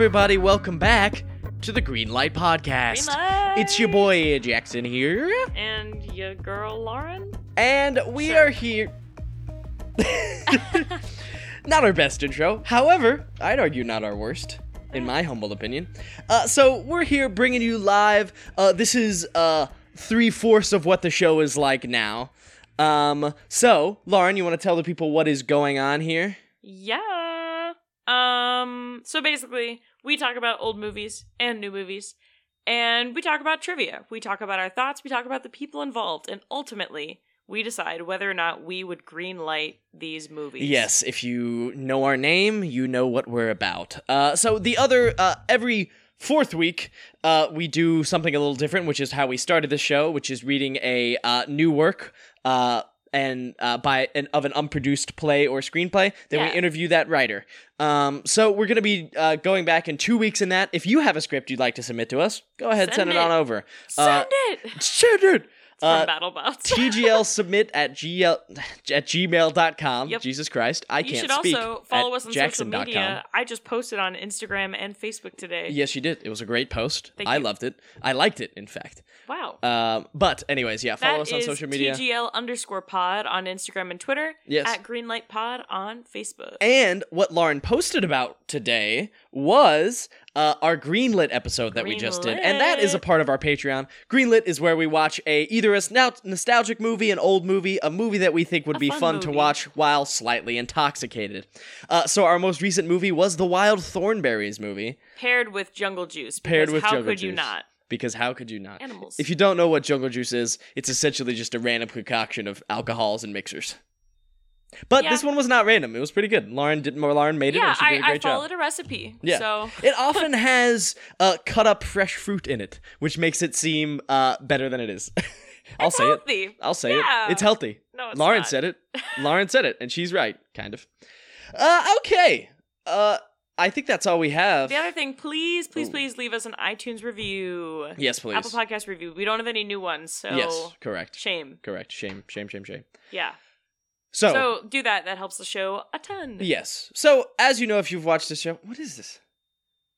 everybody. Welcome back to the Green Light Podcast. Green light. It's your boy Jackson here, And your girl Lauren? and we Sure. are here. not our best intro, however, I'd argue not our worst, in my humble opinion. Uh, so we're here bringing you live. Uh, this is uh, three fourths of what the show is like now. Um, so Lauren, you want to tell the people what is going on here? Yeah. Um so basically, we talk about old movies and new movies and we talk about trivia. We talk about our thoughts, we talk about the people involved, and ultimately we decide whether or not we would green light these movies. Yes, if you know our name, you know what we're about. Uh, so the other uh, every fourth week, uh, we do something a little different, which is how we started the show, which is reading a uh, new work. Uh, and uh, by an of an unproduced play or screenplay, then we interview that writer. Um, so we're gonna be uh, going back in two weeks in that. If you have a script you'd like to submit to us, go ahead, send, Send it, it. on over. Send it. Send it. From Uh, BattleBots. TGL submit at gl at gmail.com. Yep. Jesus Christ, I you can't speak. You should also follow us on social jackson.com. media. I just posted on Instagram and Facebook today. Yes, you did. It was a great post. Thank I you. loved it. I liked it, in fact. Wow. Um, but anyways, yeah, follow That us on social media. TGL underscore pod on Instagram and Twitter. Yes. At Greenlight Pod on Facebook. And what Lauren posted about today was uh, our Greenlit episode that we just did, and that is a part of our Patreon. Greenlit is where we watch a either a snou- nostalgic movie, an old movie, a movie that we think would A be fun fun to movie. watch while slightly intoxicated. Uh, so our most recent movie was the Wild Thornberrys movie. Paired with Jungle Juice. Paired because with how Jungle could you Juice. not? Because how could you not? Animals. If you don't know what jungle juice is, it's essentially just a random concoction of alcohols and mixers. But Yeah. this one was not random. It was pretty good. Lauren did more. Lauren made it, yeah, and she I, did a I great job. followed a recipe. Yeah. So It often has uh, cut up fresh fruit in it, which makes it seem uh, better than it is. I'll it's say it. I'll say Yeah. it. It's healthy. No, it's Lauren not. said it. Lauren said it, and she's right, kind of. Uh, okay. Uh, I think that's all we have. The other thing, please, please, please leave us an iTunes review. yes, please. Apple Podcast review. We don't have any new ones, so Yes, correct. shame. Correct. Shame. Shame. Shame. Shame. Yeah. So, So do that. That helps the show a ton. yes. So as you know, if you've watched this show, what is this?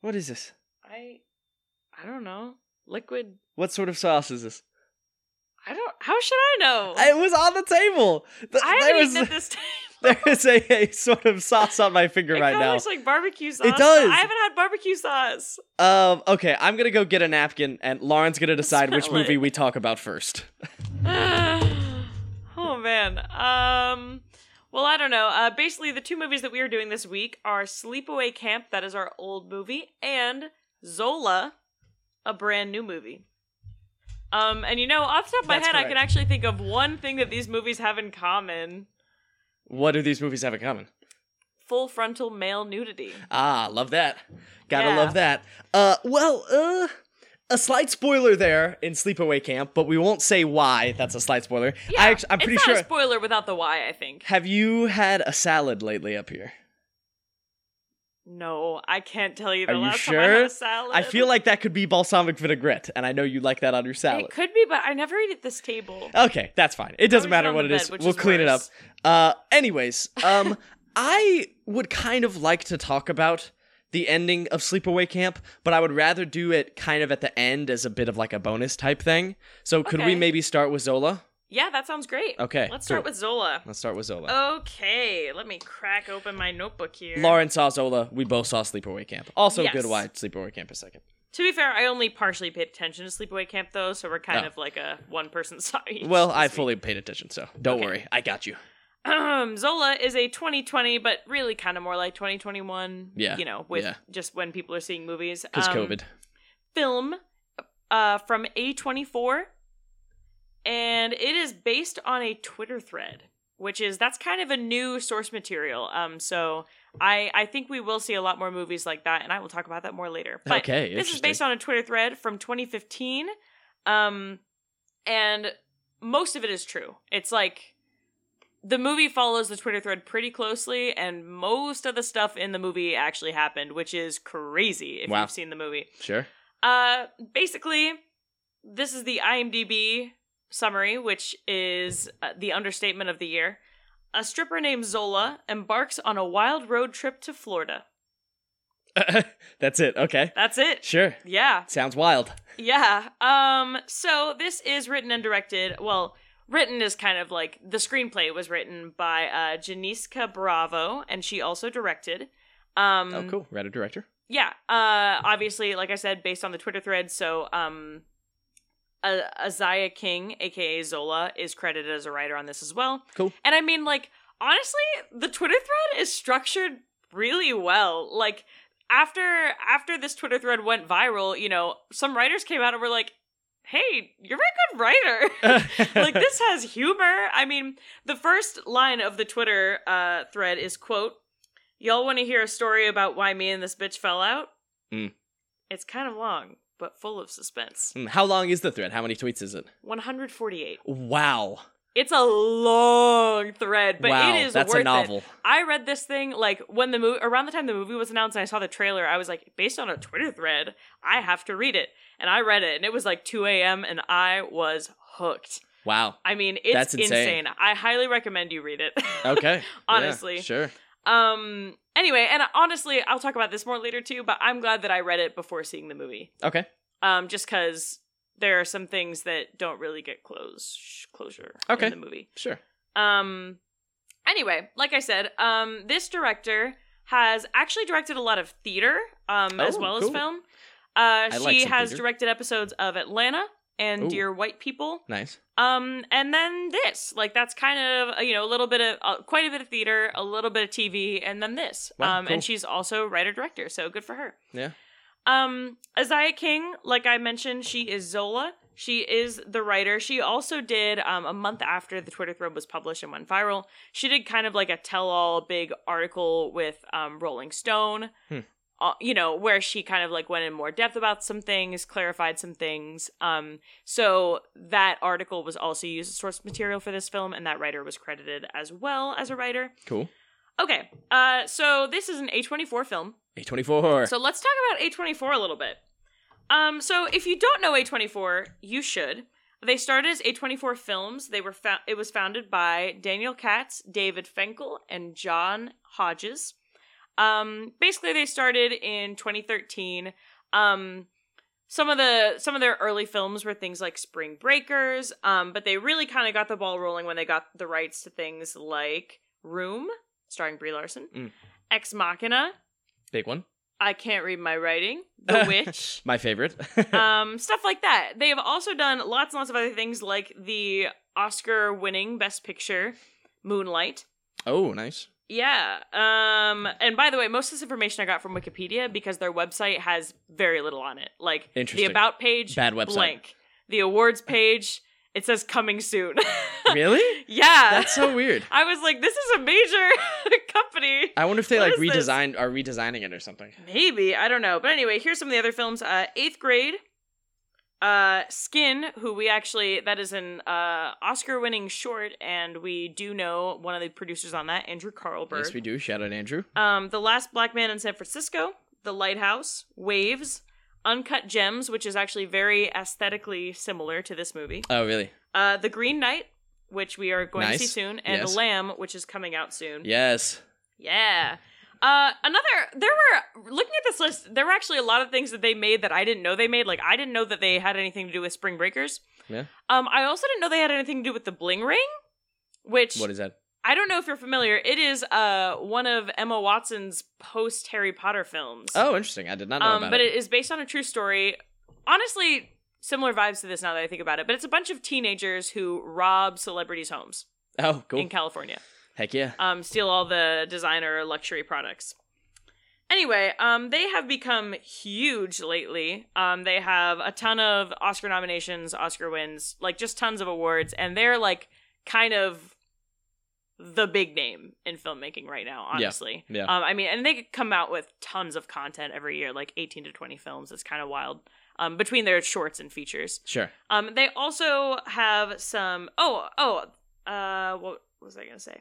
What is this? I I don't know. Liquid What sort of sauce is this? I don't how should I know? It was on the table. Th- I haven't was eaten at this table. there is a, a sort of sauce on my finger It right now. looks like barbecue sauce. It does. I haven't had barbecue sauce. Um, okay, I'm gonna go get a napkin, and Lauren's gonna decide which movie we talk about first. man. Um well, I don't know. Uh basically the two movies that we are doing this week are Sleepaway Camp, that is our old movie, and Zola, a brand new movie. Um and you know, off the top of my That's head I can actually think of one thing that these movies have in common. What do these movies have in common? Full frontal male nudity. Ah, love that. Gotta Yeah. love that. Uh, well, uh, a slight spoiler there in Sleepaway Camp, but we won't say why. That's a slight spoiler. Yeah, I act- I'm pretty it's sure. a spoiler without the why, I think. have you had a salad lately up here? No, I can't tell you the Are you last time I had sure? a salad. I feel like that could be balsamic vinaigrette, and I know you like that on your salad. it could be, but I never eat at this table. Okay, that's fine. It doesn't matter what it bed, is. which We'll is clean it up. worse. Uh, anyways, um, I would kind of like to talk about the ending of Sleepaway Camp, but I would rather do it kind of at the end as a bit of like a bonus type thing. So could we maybe start with Zola? Yeah, that sounds great. Okay, Let's start with Zola. Let's start with Zola. Okay, let me crack open my notebook here. Lauren saw Zola. We both saw Sleepaway Camp. Also, Yes. good why Sleepaway Camp a second. To be fair, I only partially paid attention to Sleepaway Camp though, so we're kind Oh. of like a one person saw each. Well, I week. fully paid attention, so don't Okay. worry. I got you. Um, Zola is a 2020, but really kind of more like 2021. Yeah, You know, with yeah. just when people are seeing movies. Because Um, COVID. Film uh, from A24. And it is based on a Twitter thread, which is that's kind of a new source material. Um, so I I think we will see a lot more movies like that, and I will talk about that more later. But Okay, this is based on a Twitter thread from 2015. Um, and most of it is true. It's like the movie follows the Twitter thread pretty closely, and most of the stuff in the movie actually happened, which is crazy if Wow. you've seen the movie. Sure. Uh, basically, this is the IMDb summary, which is uh, the understatement of the year. A stripper named Zola embarks on a wild road trip to Florida. That's it. Okay. That's it. Sure. Yeah. Sounds wild. Yeah. Um so this is written and directed, well, written is kind of like the screenplay was written by uh Janicza Bravo and she also directed. Um Oh, cool. Writer director. Yeah. Uh obviously like I said based on the Twitter thread so um uh, Aziah King aka Zola is credited as a writer on this as well. Cool. And I mean like honestly the Twitter thread is structured really well. Like after after this Twitter thread went viral, you know, some writers came out and were like, "Hey, you're a good writer." like this has humor. I mean, the first line of the Twitter uh, thread is quote, "Y'all want to hear a story about why me and this bitch fell out?" Mm. It's kind of long, but full of suspense. Hmm, How long is the thread? How many tweets is it? 148. Wow. It's a long thread, but wow. it is That's worth a novel. It. I read this thing like when the movie around the time the movie was announced and I saw the trailer, I was like, based on a Twitter thread, I have to read it. And I read it and it was like 2 a.m. and I was hooked. Wow. I mean, it's That's insane. I highly recommend you read it. Okay. Yeah, Honestly. sure. um anyway, and honestly, I'll talk about this more later too, but I'm glad that I read it before seeing the movie. Okay. Um just cuz there are some things that don't really get close closure Okay. in the movie. Sure. Um anyway, like I said, um this director has actually directed a lot of theater um as Oh, well as film. Uh I she some has theater. directed episodes of Atlanta and Ooh. Dear White People. Nice. Um and then this. Like that's kind of uh, you know a little bit of uh, quite a bit of theater, a little bit of TV and then this. Wow, um cool. and she's also writer director, so good for her. Yeah. Um, Aziah King, like I mentioned, she is Zola. She is the writer. She also did um, a month after the Twitter thread was published and went viral. She did kind of like a tell-all big article with um, Rolling Stone. Hmm. Uh, you know where she kind of like went in more depth about some things, clarified some things. Um, so that article was also used as source material for this film, and that writer was credited as well as a writer. Cool. Okay, uh, so this is an A24 film. A24. So let's talk about A24 a little bit. Um, so if you don't know A24, you should. They started as A24 Films. They were fou- it was founded by Daniel Katz, David Fenkel, and John Hodges. Um, basically, they started in 2013. Um, some of the some of their early films were things like Spring Breakers, um, but they really kind of got the ball rolling when they got the rights to things like Room, starring Brie Larson, Mm. Ex Machina, Big one. I can't read my writing. The Witch. My favorite. um, stuff like that. They have also done lots and lots of other things like the Oscar winning Best Picture, Moonlight. oh, nice. Yeah. Um, and by the way, most of this information I got from Wikipedia because their website has very little on it. Like the about page, Bad website. blank. The awards page, it says coming soon. Really? yeah. That's so weird. I was like, this is a major company. I wonder if they What like is this? redesigned are redesigning it or something. Maybe I don't know, but anyway, here's some of the other films. Uh, Eighth Grade, uh, Skin, who we actually that is an uh Oscar-winning short, and we do know one of the producers on that, Andrew Carlberg. Yes, we do. Shout out Andrew. Um, The Last Black Man in San Francisco, The Lighthouse, Waves, Uncut Gems, which is actually very aesthetically similar to this movie. Oh, really? Uh, The Green Knight, which we are going to see soon, and Yes. The Lamb, which is coming out soon. Yes. Yeah. Uh, another, there were, looking at this list, there were actually a lot of things that they made that I didn't know they made. Like, I didn't know that they had anything to do with Spring Breakers. Yeah. Um, I also didn't know they had anything to do with the Bling Ring, which What is that? I don't know if you're familiar. It is, uh, one of Emma Watson's post Harry Potter films. Oh, interesting. I did not know um, about but it. it is based on a true story. Honestly, similar vibes to this now that I think about it. But it's a bunch of teenagers who rob celebrities' homes Oh, cool. in California Heck yeah. um, steal all the designer luxury products. Anyway, um, they have become huge lately. Um, they have a ton of Oscar nominations, Oscar wins, like just tons of awards, and they're like kind of the big name in filmmaking right now. Honestly, Yeah. Um, I mean, and they come out with tons of content every year, like eighteen to twenty films. It's kind of wild. Um, between their shorts and features. Sure. Um, they also have some. Oh, oh. Uh, what was I gonna say?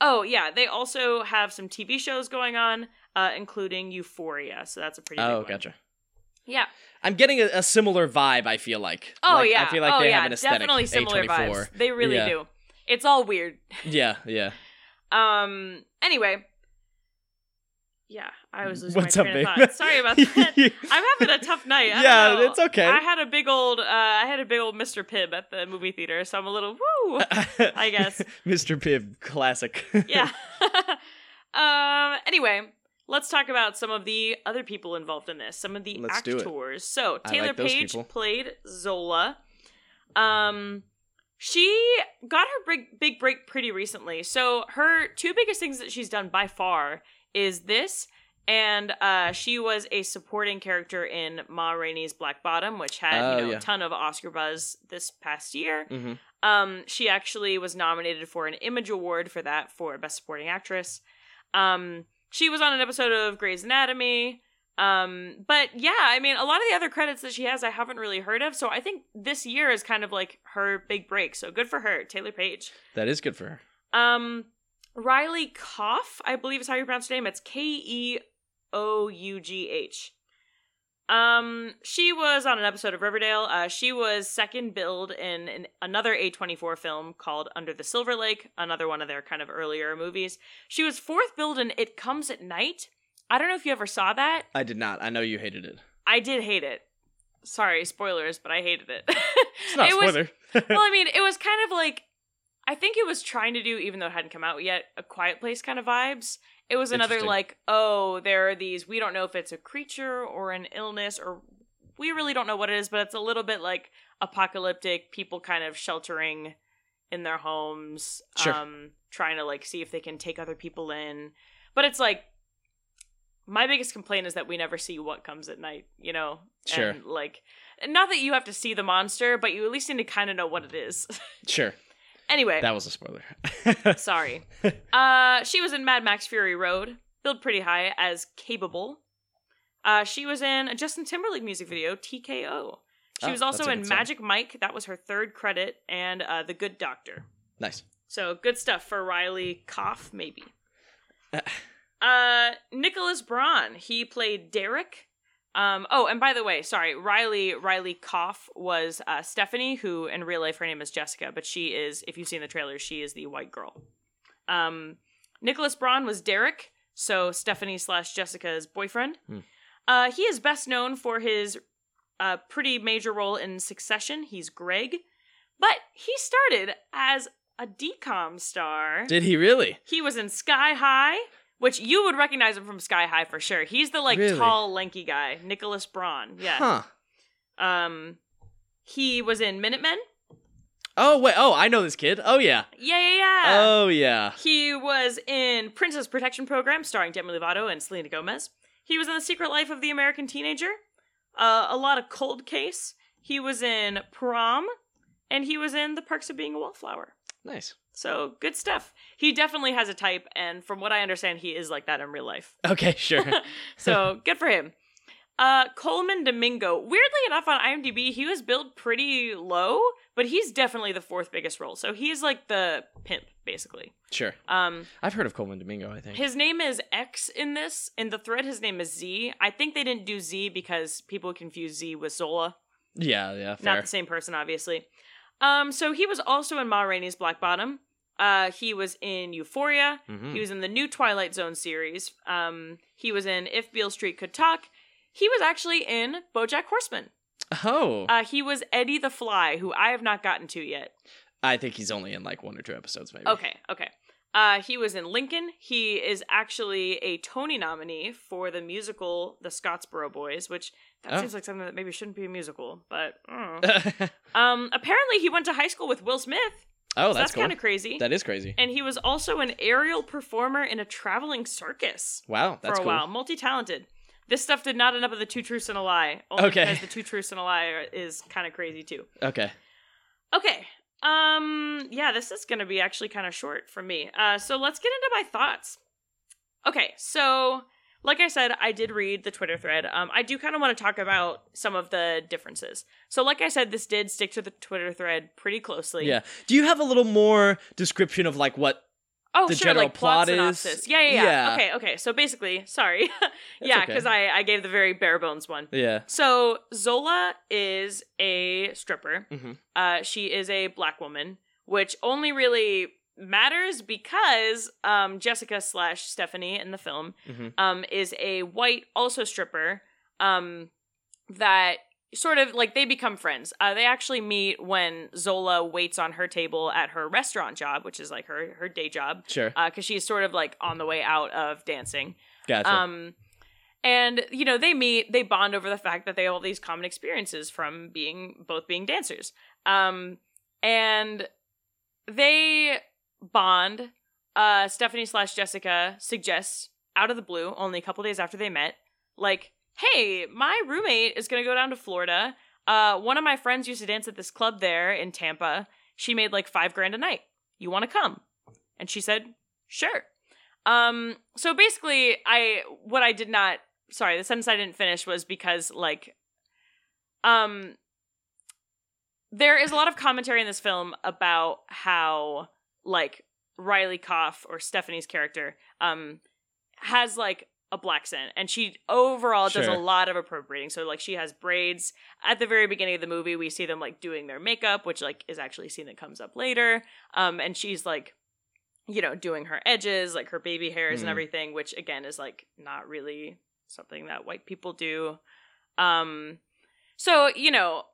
Oh, yeah. They also have some TV shows going on, uh, including Euphoria. So that's a pretty. big Oh, one. gotcha. Yeah. I'm getting a, a similar vibe. I feel like. Oh Like, yeah. I feel like oh, they yeah. have an aesthetic. Definitely similar A24. vibes. They really Yeah. do. It's all weird. Yeah, yeah. Um. Anyway. yeah, I was losing What's my up, train of babe? thought. Sorry about that. I'm having a tough night. I don't Yeah, it's okay. I had a big old, uh, I had a big old Mr. Pibb at the movie theater, so I'm a little woo. I guess. Mr. Pibb, classic. yeah. um. Anyway, let's talk about some of the other people involved in this. Some of the Let's actors. So Taylour like Paige played Zola. Um. She got her big big break pretty recently. So her two biggest things that she's done by far is this and uh, she was a supporting character in Ma Rainey's Black Bottom, which had Oh, you know yeah. a ton of Oscar buzz this past year. hmm Um, she actually was nominated for an Image Award for that for Best Supporting Actress. Um, she was on an episode of Grey's Anatomy. Um, but yeah, I mean, a lot of the other credits that she has, I haven't really heard of. So I think this year is kind of like her big break. So good for her, Taylour Paige. That is good for her. Um, Riley Koff, I believe is how you pronounce her name. It's K E O U G H. Um, she was on an episode of Riverdale. Uh, she was second billed in, in another A24 film called Under the Silver Lake, another one of their kind of earlier movies. She was fourth billed in It Comes at Night. I don't know if you ever saw that. I did not. I know you hated it. I did hate it. Sorry, spoilers, but I hated it. It's not a It was- spoiler. well, I mean, it was kind of like I think it was trying to do, even though it hadn't come out yet, a quiet place kind of vibes. It was another like, oh, there are these we don't know if it's a creature or an illness or we really don't know what it is, but it's a little bit like apocalyptic, people kind of sheltering in their homes, Sure. um, trying to like see if they can take other people in. But it's like my biggest complaint is that we never see what comes at night, you know? Sure. And like not that you have to see the monster, but you at least need to kind of know what it is. sure. anyway, That was a spoiler. sorry. Uh, she was in Mad Max Fury Road, billed pretty high as capable. Uh, she was in a Justin Timberlake music video, TKO. She Oh, was also in good song. Magic Mike, that was her third credit, and uh, The Good Doctor. nice. So good stuff for Riley Koff, maybe. Uh, Nicholas Braun, he played Derek. Um, oh, and by the way, sorry, Riley Riley Koff was uh, Stephanie, who in real life her name is Jessica, but she is, if you've seen the trailer, she is the white girl. Um, Nicholas Braun was Derek, so Stephanie slash Jessica's boyfriend. Hmm. Uh, he is best known for his uh, pretty major role in Succession. He's Greg, but he started as a DCOM star. Did he really? he was in Sky High, which you would recognize him from Sky High for sure. He's the like Really? tall, lanky guy, Nicholas Braun. Yeah. Huh. Um, he was in Minutemen. Oh wait. Oh, I know this kid. Oh yeah. Yeah, yeah, yeah. Oh yeah. He was in Princess Protection Program, starring Demi Lovato and Selena Gomez. He was in The Secret Life of the American Teenager. Uh, a lot of Cold Case. He was in Prom, and he was in The Perks of Being a Wallflower. Nice. So good stuff. He definitely has a type, and from what I understand, he is like that in real life. Okay, sure. so good for him. Uh, Colman Domingo. Weirdly enough, on IMDb, he was billed pretty low, but he's definitely the fourth biggest role. So he's like the pimp, basically. sure. Um, I've heard of Colman Domingo. I think. his name is X in this. In the thread, his name is Z. I think they didn't do Z because people confuse Z with Zola. yeah, yeah. Fair. Not the same person, obviously. Um, so he was also in Ma Rainey's Black Bottom. Uh, he was in Euphoria. Mhm. He was in the new Twilight Zone series. Um, he was in If Beale Street Could Talk. He was actually in BoJack Horseman. Oh, Uh, he was Eddie the Fly, who I have not gotten to yet. I think he's only in like one or two episodes, maybe. Okay, okay. Uh, he was in Lincoln. He is actually a Tony nominee for the musical The Scottsboro Boys, which that Oh. seems like something that maybe shouldn't be a musical, but mm. um, apparently he went to high school with Will Smith. oh, So that's, that's cool. kind of crazy. That is crazy. and he was also an aerial performer in a traveling circus Wow, that's for a cool. while. Multi talented. This stuff did not end up in the two truths and a lie. Only Okay. because the two truths and a lie is kind of crazy too. Okay. Okay. Um. Yeah, this is gonna be actually kind of short for me. Uh. So let's get into my thoughts. Okay. So, like I said, I did read the Twitter thread. Um. I do kind of want to talk about some of the differences. So, like I said, this did stick to the Twitter thread pretty closely. Yeah. Do you have a little more description of like what? Oh, the sure, general like plot, plot is- synopsis. Yeah, yeah, yeah, Yeah. Okay, okay. So basically, sorry. yeah, okay. because I, I gave the very bare bones one. Yeah. So Zola is a stripper. Mhm. Uh, she is a black woman, which only really matters because um, Jessica slash Stephanie in the film Mhm. um, is a white also stripper um, that sort of like they become friends. Uh, they actually meet when Zola waits on her table at her restaurant job, which is like her her day job, Sure. because she's sort of like on the way out of dancing. Gotcha. Um, and you know they meet, they bond over the fact that they have all these common experiences from being both being dancers. Um, and they bond. Uh, Stephanie slash Jessica suggests out of the blue, only a couple days after they met, like, "Hey, my roommate is gonna go down to Florida. Uh, one of my friends used to dance at this club there in Tampa. She made like five grand a night. You want to come?" And she said, "Sure." Um, so basically, I what I did not sorry, the sentence I didn't finish was because like um there is a lot of commentary in this film about how like Riley Koff or Stephanie's character um has like a blaccent and she overall does Sure. a lot of appropriating so like she has braids at the very beginning of the movie we see them like doing their makeup which like is actually a scene that comes up later um and she's like you know doing her edges like her baby hairs and Mm. everything which again is like not really something that white people do um so you know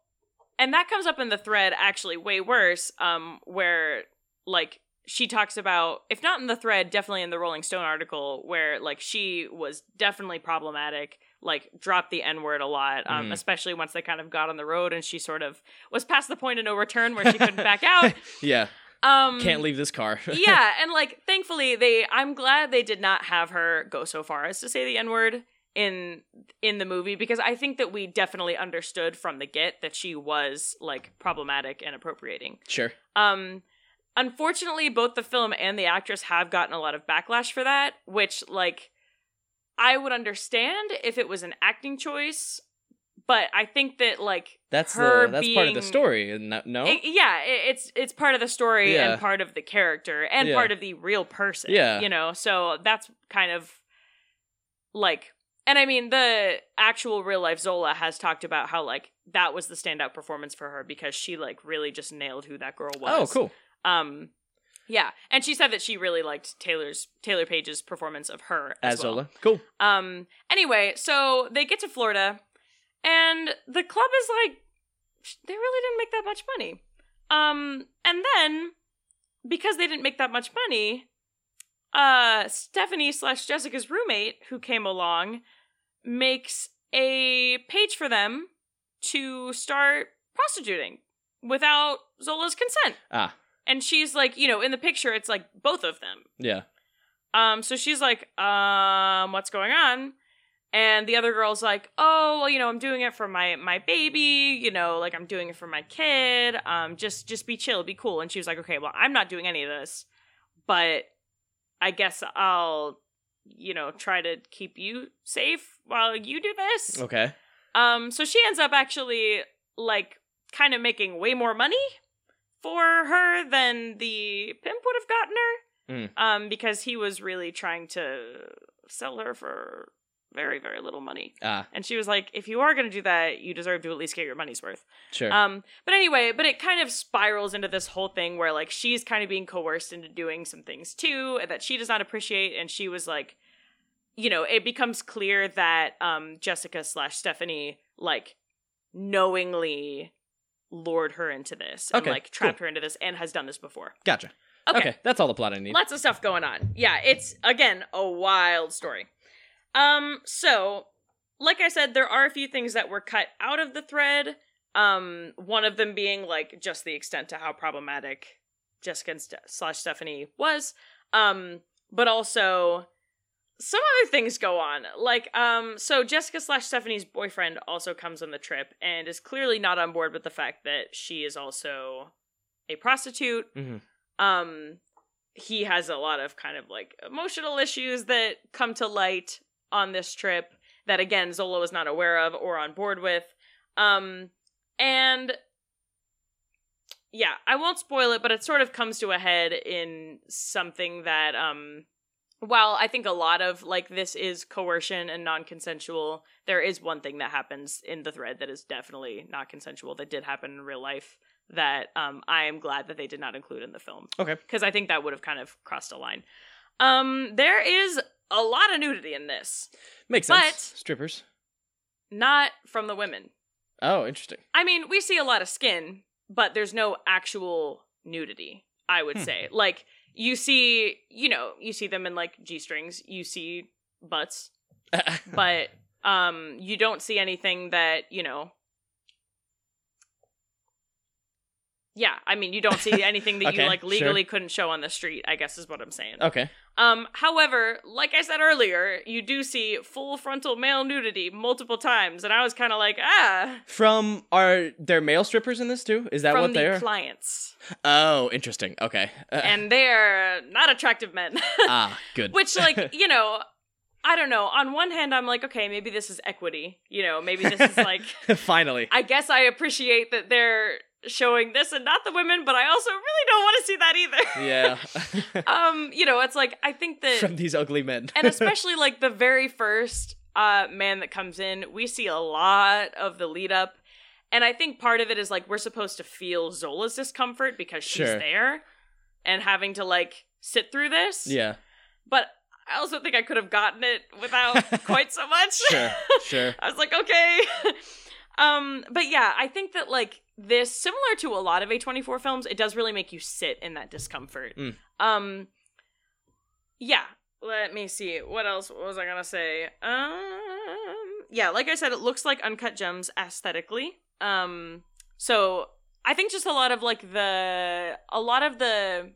and that comes up in the thread actually way worse um where like she talks about if not in the thread definitely in the rolling stone article where like she was definitely problematic like dropped the n word a lot um Mhm. especially once they kind of got on the road and she sort of was past the point of no return where she couldn't back out yeah. um Can't leave this car. yeah, and like thankfully they I'm glad they did not have her go so far as to say the N-word in in the movie because I think that we definitely understood from the get that she was like problematic and appropriating. Sure. Um unfortunately both the film and the actress have gotten a lot of backlash for that, which like I would understand if it was an acting choice, but I think that like That's Her the that's part of the being- story, and that, no. it- yeah, it, it's it's part of the story Yeah. and part of the character and Yeah. part of the real person. Yeah. you know. So that's kind of like, and I mean, the actual real life Zola has talked about how like that was the standout performance for her because she like really just nailed who that girl oh, was. oh, cool. Um, yeah, and she said that she really liked Taylour's Taylour Paige's performance of her as, As well. Zola. Cool. Um. Anyway, so they get to Florida, and the club is like, they really didn't make that much money. Um. And then, because they didn't make that much money, uh, Stephanie slash Jessica's roommate, who came along, makes a page for them to start prostituting without Zola's consent. Ah, And she's like, you know, in the picture, it's like both of them. yeah. Um, so she's like, um, what's going on? And the other girl's like, oh, well, you know, I'm doing it for my my baby, you know, like I'm doing it for my kid. Um, just just be chill, be cool. And she was like, okay, well, I'm not doing any of this, but I guess I'll, you know, try to keep you safe while you do this. Okay. Um, so she ends up actually like kind of making way more money for her than the pimp would have gotten her. Mm. Um, because he was really trying to sell her for very, very little money. Ah, And she was like, if you are gonna do that, you deserve to at least get your money's worth. sure. Um, but anyway, but it kind of spirals into this whole thing where like she's kind of being coerced into doing some things too that she does not appreciate, and she was like, you know, it becomes clear that um Jessica slash Stephanie like knowingly lured her into this and Okay, like trapped her into this and has done this before. gotcha. Okay. Okay. That's all the plot I need. Lots of stuff going on. Yeah, it's again a wild story. Um, so like I said, there are a few things that were cut out of the thread. Um, one of them being like just the extent to how problematic Jessica and slash Stephanie was. Um, but also some other things go on. Like, um, so Jessica slash Stephanie's boyfriend also comes on the trip and is clearly not on board with the fact that she is also a prostitute Mhm. um he has a lot of kind of like emotional issues that come to light on this trip that again Zola was not aware of or on board with um and yeah I won't spoil it but it sort of comes to a head in something that um while I think a lot of like this is coercion and non-consensual there is one thing that happens in the thread that is definitely not consensual that did happen in real life that um, I am glad that they did not include in the film Okay. because I think that would have kind of crossed a line. Um, there is a lot of nudity in this, Makes sense. But- Strippers. not from the women. Oh, interesting. I mean, we see a lot of skin, but there's no actual nudity, I would Hmm. say. Like, you see, you know, you see them in like G strings, you see butts, but um you don't see anything that, you know, yeah, I mean, you don't see anything that you Okay, like sure. legally couldn't show on the street, I guess is what I'm saying. okay. Um, however, like I said earlier, you do see full frontal male nudity multiple times, and I was kind of like, ah, From are there male strippers in this too? Is that from what the they're? clients. oh, interesting. Okay. Uh, and they're not attractive men. ah, good. Which, like, you know, I don't know. On one hand, I'm like, okay, maybe this is equity. You know, maybe this is like, finally. I guess I appreciate that they're showing this and not the women, but I also really don't want to see that either. yeah. um, you know, it's like I think that, From these ugly men. and especially like the very first uh man that comes in, we see a lot of the lead up. And I think part of it is like we're supposed to feel Zola's discomfort because she's Sure. there and having to like sit through this. yeah. But I also think I could have gotten it without quite so much. Sure. Sure. I was like, okay. um, but yeah, I think that like this, similar to a lot of A24 films, it does really make you sit in that discomfort. Mm. Um, yeah. Let me see. What else was I gonna say? Um, yeah, like I said, it looks like Uncut Gems aesthetically. Um, so I think just a lot of like the a lot of the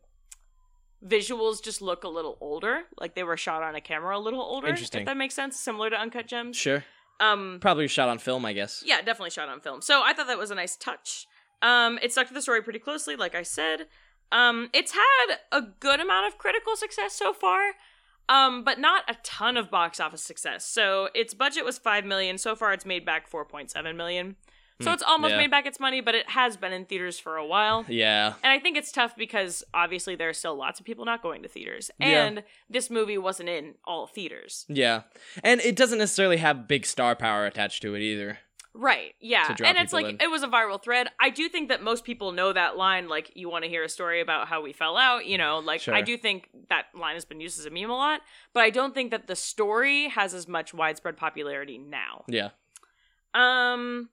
visuals just look a little older, like they were shot on a camera a little older. Interesting. If that makes sense, similar to Uncut Gems. Sure. Um, Probably shot on film, I guess. yeah, definitely shot on film. So I thought that was a nice touch. Um, it stuck to the story pretty closely, like I said. Um, it's had a good amount of critical success so far, um, but not a ton of box office success. So its budget was five million. So far, it's made back four point seven million. So Hmm, it's almost yeah. made back its money, but it has been in theaters for a while. Yeah. And I think it's tough because obviously there are still lots of people not going to theaters. Yeah. And this movie wasn't in all theaters. Yeah. And it doesn't necessarily have big star power attached to it either. Right. Yeah. And it's like in. it was a viral thread. I do think that most people know that line like you want to hear a story about how we fell out, you know, like Sure. I do think that line has been used as a meme a lot, but I don't think that the story has as much widespread popularity now. Yeah. Um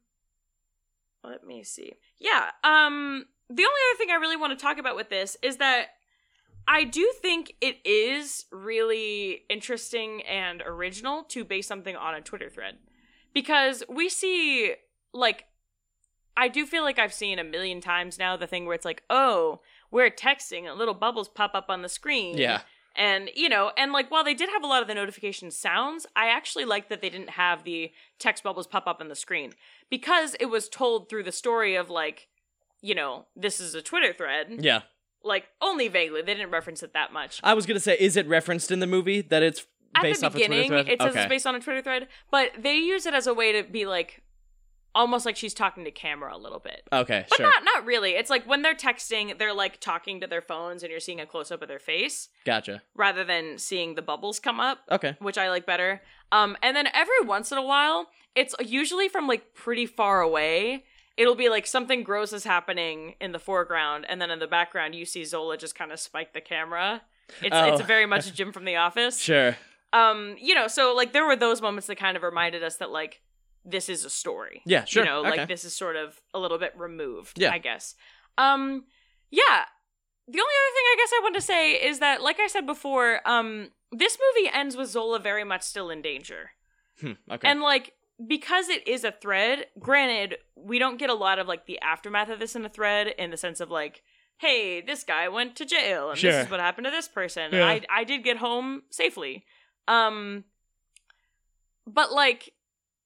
let me see. Yeah, um the only other thing I really want to talk about with this is that I do think it is really interesting and original to base something on a Twitter thread. Because we see like I do feel like I've seen a million times now the thing where it's like, "Oh, we're texting and little bubbles pop up on the screen." Yeah. And, you know, and like while they did have a lot of the notification sounds, I actually like that they didn't have the text bubbles pop up on the screen because it was told through the story of like, you know, this is a Twitter thread. Yeah. Like only vaguely. They didn't reference it that much. I was gonna say, is it referenced in the movie that it's At based the off a Twitter beginning, thread? it says okay. it's based on a Twitter thread, but they use it as a way to be like almost like she's talking to camera a little bit. okay, But sure. not not really. It's like when they're texting, they're like talking to their phones and you're seeing a close up of their face Gotcha. rather than seeing the bubbles come up. Okay. which I like better. Um, and then every once in a while, it's usually from like pretty far away. It'll be like something gross is happening in the foreground, and then in the background, you see Zola just kind of spike the camera. It's Oh. it's very much Jim from The Office. Sure. Um, you know, so like there were those moments that kind of reminded us that like this is a story. Yeah, sure. You know, Okay. like this is sort of a little bit removed. Yeah. I guess. Um, yeah. The only other thing I guess I want to say is that, like I said before, um, this movie ends with Zola very much still in danger. Hmm, okay. And like because it is a thread, granted, we don't get a lot of like the aftermath of this in a thread in the sense of like, hey, this guy went to jail and Sure. this is what happened to this person. Yeah. I I did get home safely. Um but like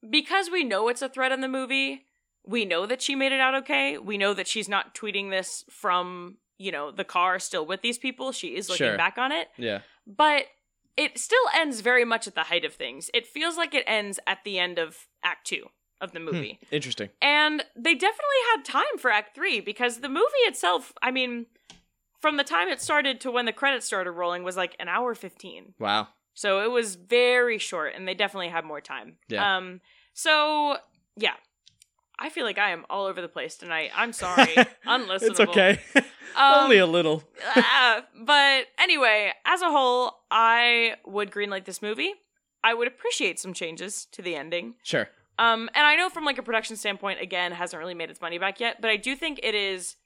because we know it's a threat in the movie, we know that she made it out okay. We know that she's not tweeting this from, you know, the car still with these people. She is looking Sure. back on it yeah. but it still ends very much at the height of things. It feels like it ends at the end of Act Two of the movie. Interesting. And they definitely had time for Act Three because the movie itself, I mean, from the time it started to when the credits started rolling was like an hour 15. Wow. So it was very short and they definitely had more time. Yeah. Um so yeah. I feel like I am all over the place tonight. I'm sorry. Unlistenable. it's okay. Um, Only a little. uh, but anyway, as a whole, I would greenlight this movie. I would appreciate some changes to the ending. Sure. Um, and I know from like a production standpoint, again, hasn't really made its money back yet, but I do think it is.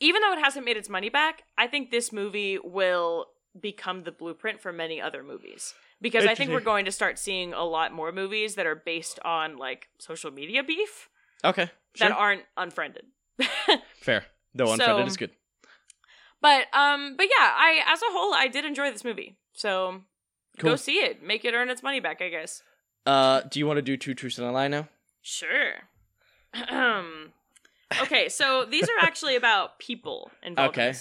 Even though it hasn't made its money back, I think this movie will become the blueprint for many other movies because I think we're going to start seeing a lot more movies that are based on like social media beef Okay. Sure. that aren't unfriended. Fair. Though unfriended So- is good. But um, but yeah, I as a whole, I did enjoy this movie. So go see it, make it earn its money back, I guess. Uh, do you want to do two truths and a lie now? Sure. Um okay, so these are actually about people involved. in Okay.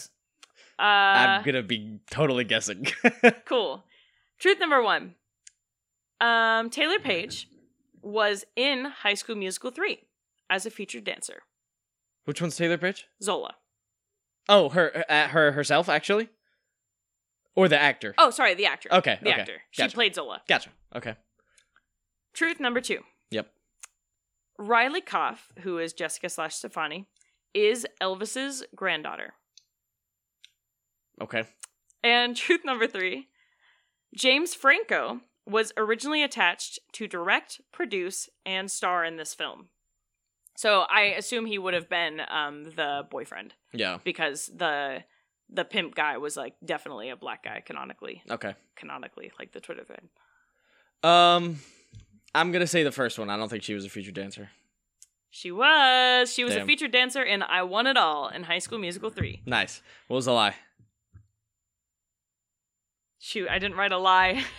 Uh, I'm gonna be totally guessing. cool. Truth number one. Um, Taylour Paige was in High School Musical three as a featured dancer. Which one's Taylour Paige? Zola. Oh, her, uh, her herself actually, or the actor? Oh, sorry, the actor. Okay, the okay. actor. She played Zola. Gotcha. Okay. Truth number two. Yep. Riley Koff, who is Jessica slash Stefani, is Elvis's granddaughter. Okay. And truth number three James Franco was originally attached to direct, produce, and star in this film. So I assume he would have been um, the boyfriend Yeah. because the the pimp guy was like definitely a black guy canonically, Okay. canonically like the Twitter thing. Um, I'm gonna say the first one. I don't think she was a featured dancer. She was. She was a featured dancer in I Want It All in High School Musical 3. Nice. What was the lie? Shoot, I didn't write a lie.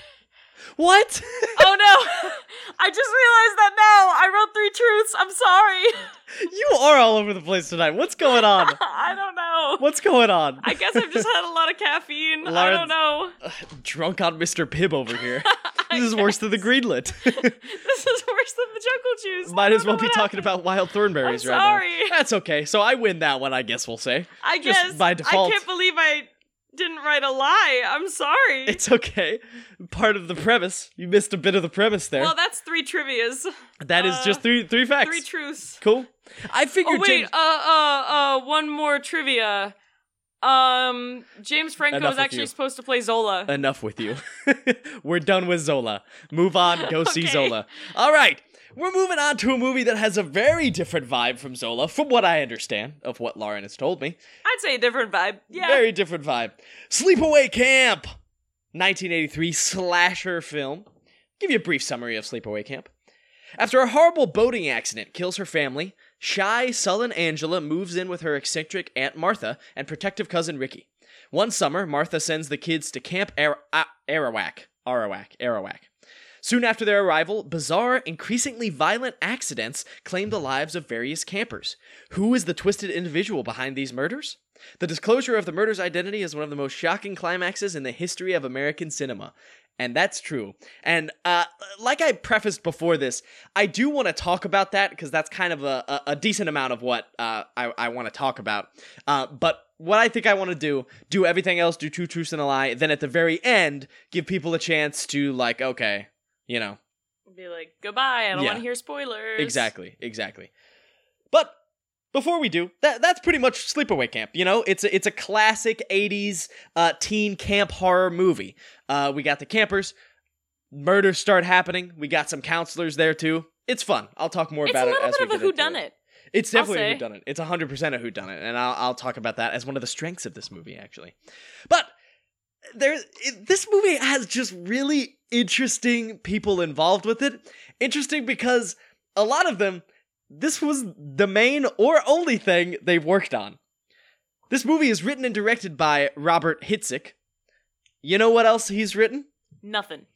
What? oh no! I just realized that now. I wrote three truths. I'm sorry. you are all over the place tonight. What's going on? I don't know. What's going on? I guess I've just had a lot of caffeine. I don't know. Uh, drunk on Mr. Pibb over here. This is worse than the greenlit. This is worse than the jungle juice. Might as well be talking happened. about wild thornberries I'm right sorry. now. That's okay. So I win that one, I guess we'll say. I just guess. by default. I can't believe I didn't write a lie. I'm sorry. It's okay. Part of the premise. You missed a bit of the premise there. well, that's three trivias. that is uh, just three three facts. Three truths. cool. I figured Oh wait, James- uh, uh, uh, one more trivia. Um, James Franco Enough was actually you. supposed to play Zola. enough with you. We're done with Zola. Move on, go see Zola. All right. We're moving on to a movie that has a very different vibe from Zola, from what I understand of what Lauren has told me. I'd say a different vibe. Yeah. Very different vibe. Sleepaway Camp, 1983 slasher film. Give you a brief summary of Sleepaway Camp. After a horrible boating accident kills her family, shy, sullen Angela moves in with her eccentric Aunt Martha and protective cousin Ricky. One summer, Martha sends the kids to Camp Ar- A- Arawak. Arawak. Arawak. Soon after their arrival, bizarre, increasingly violent accidents claim the lives of various campers. Who is the twisted individual behind these murders? The disclosure of the murder's identity is one of the most shocking climaxes in the history of American cinema. And that's true. And uh, like I prefaced before this, I do want to talk about that because that's kind of a, a, a decent amount of what uh, I, I want to talk about. Uh, but what I think I want to do, do everything else, do two truths and a lie, then at the very end, give people a chance to, like, okay, you know, Be like, goodbye. I don't Yeah. want to hear spoilers. Exactly, exactly. But before we do, that that's pretty much Sleepaway Camp. You know, it's a, it's a classic '80s uh, teen camp horror movie. Uh, we got the campers, murders start happening. We got some counselors there too. It's fun. I'll talk more It's about it little as bit we of a whodunit. it. It's definitely a whodunit. It's 100% a whodunit, and I'll, I'll talk about that as one of the strengths of this movie, actually. But there, it, this movie has just really interesting people involved with it. Interesting because a lot of them, this was the main or only thing they've worked on. This movie is written and directed by Robert Hiltzik. You know what else he's written? Nothing.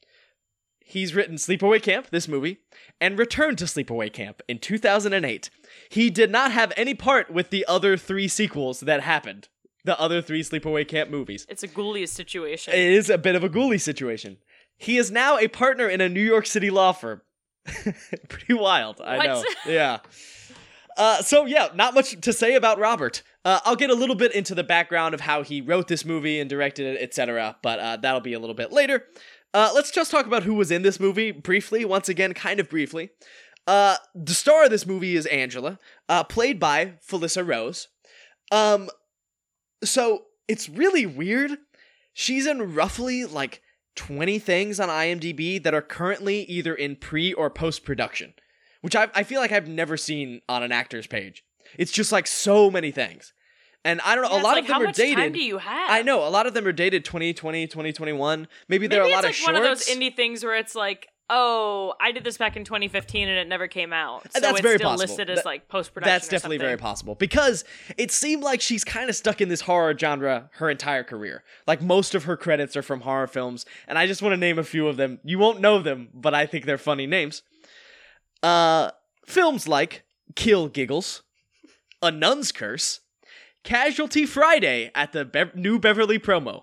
He's written Sleepaway Camp, this movie, and Return to Sleepaway Camp in 2008. He did not have any part with the other three sequels that happened. The other three Sleepaway Camp movies. It's a ghoulies situation. It is a bit of a ghoulie situation. He is now a partner in a New York City law firm. Pretty wild, I What? know. Yeah. Uh, so yeah, not much to say about Robert. Uh, I'll get a little bit into the background of how he wrote this movie and directed it, etc. But uh, that'll be a little bit later. Uh, let's just talk about who was in this movie briefly. Once again, kind of briefly. Uh, the star of this movie is Angela, uh, played by Felissa Rose. Um, so it's really weird. She's in roughly like 20 things on IMDb that are currently either in pre or post production, which I, I feel like I've never seen on an actor's page. It's just like so many things. And I don't know, Yeah, a lot like, of them how are much dated. time do you have? I know, a lot of them are dated 2020, 2021. Maybe, there are a lot like of shorts. one of those indie things where it's like, oh, I did this back in 2015 and it never came out. So that's it's very still possible. listed as That- like post production. That's definitely very possible because it seemed like she's kind of stuck in this horror genre her entire career. Like most of her credits are from horror films, and I just want to name a few of them. You won't know them, but I think they're funny names. Uh, films like Kill Giggles, A Nun's Curse, Casualty Friday at the Bev- New Beverly promo,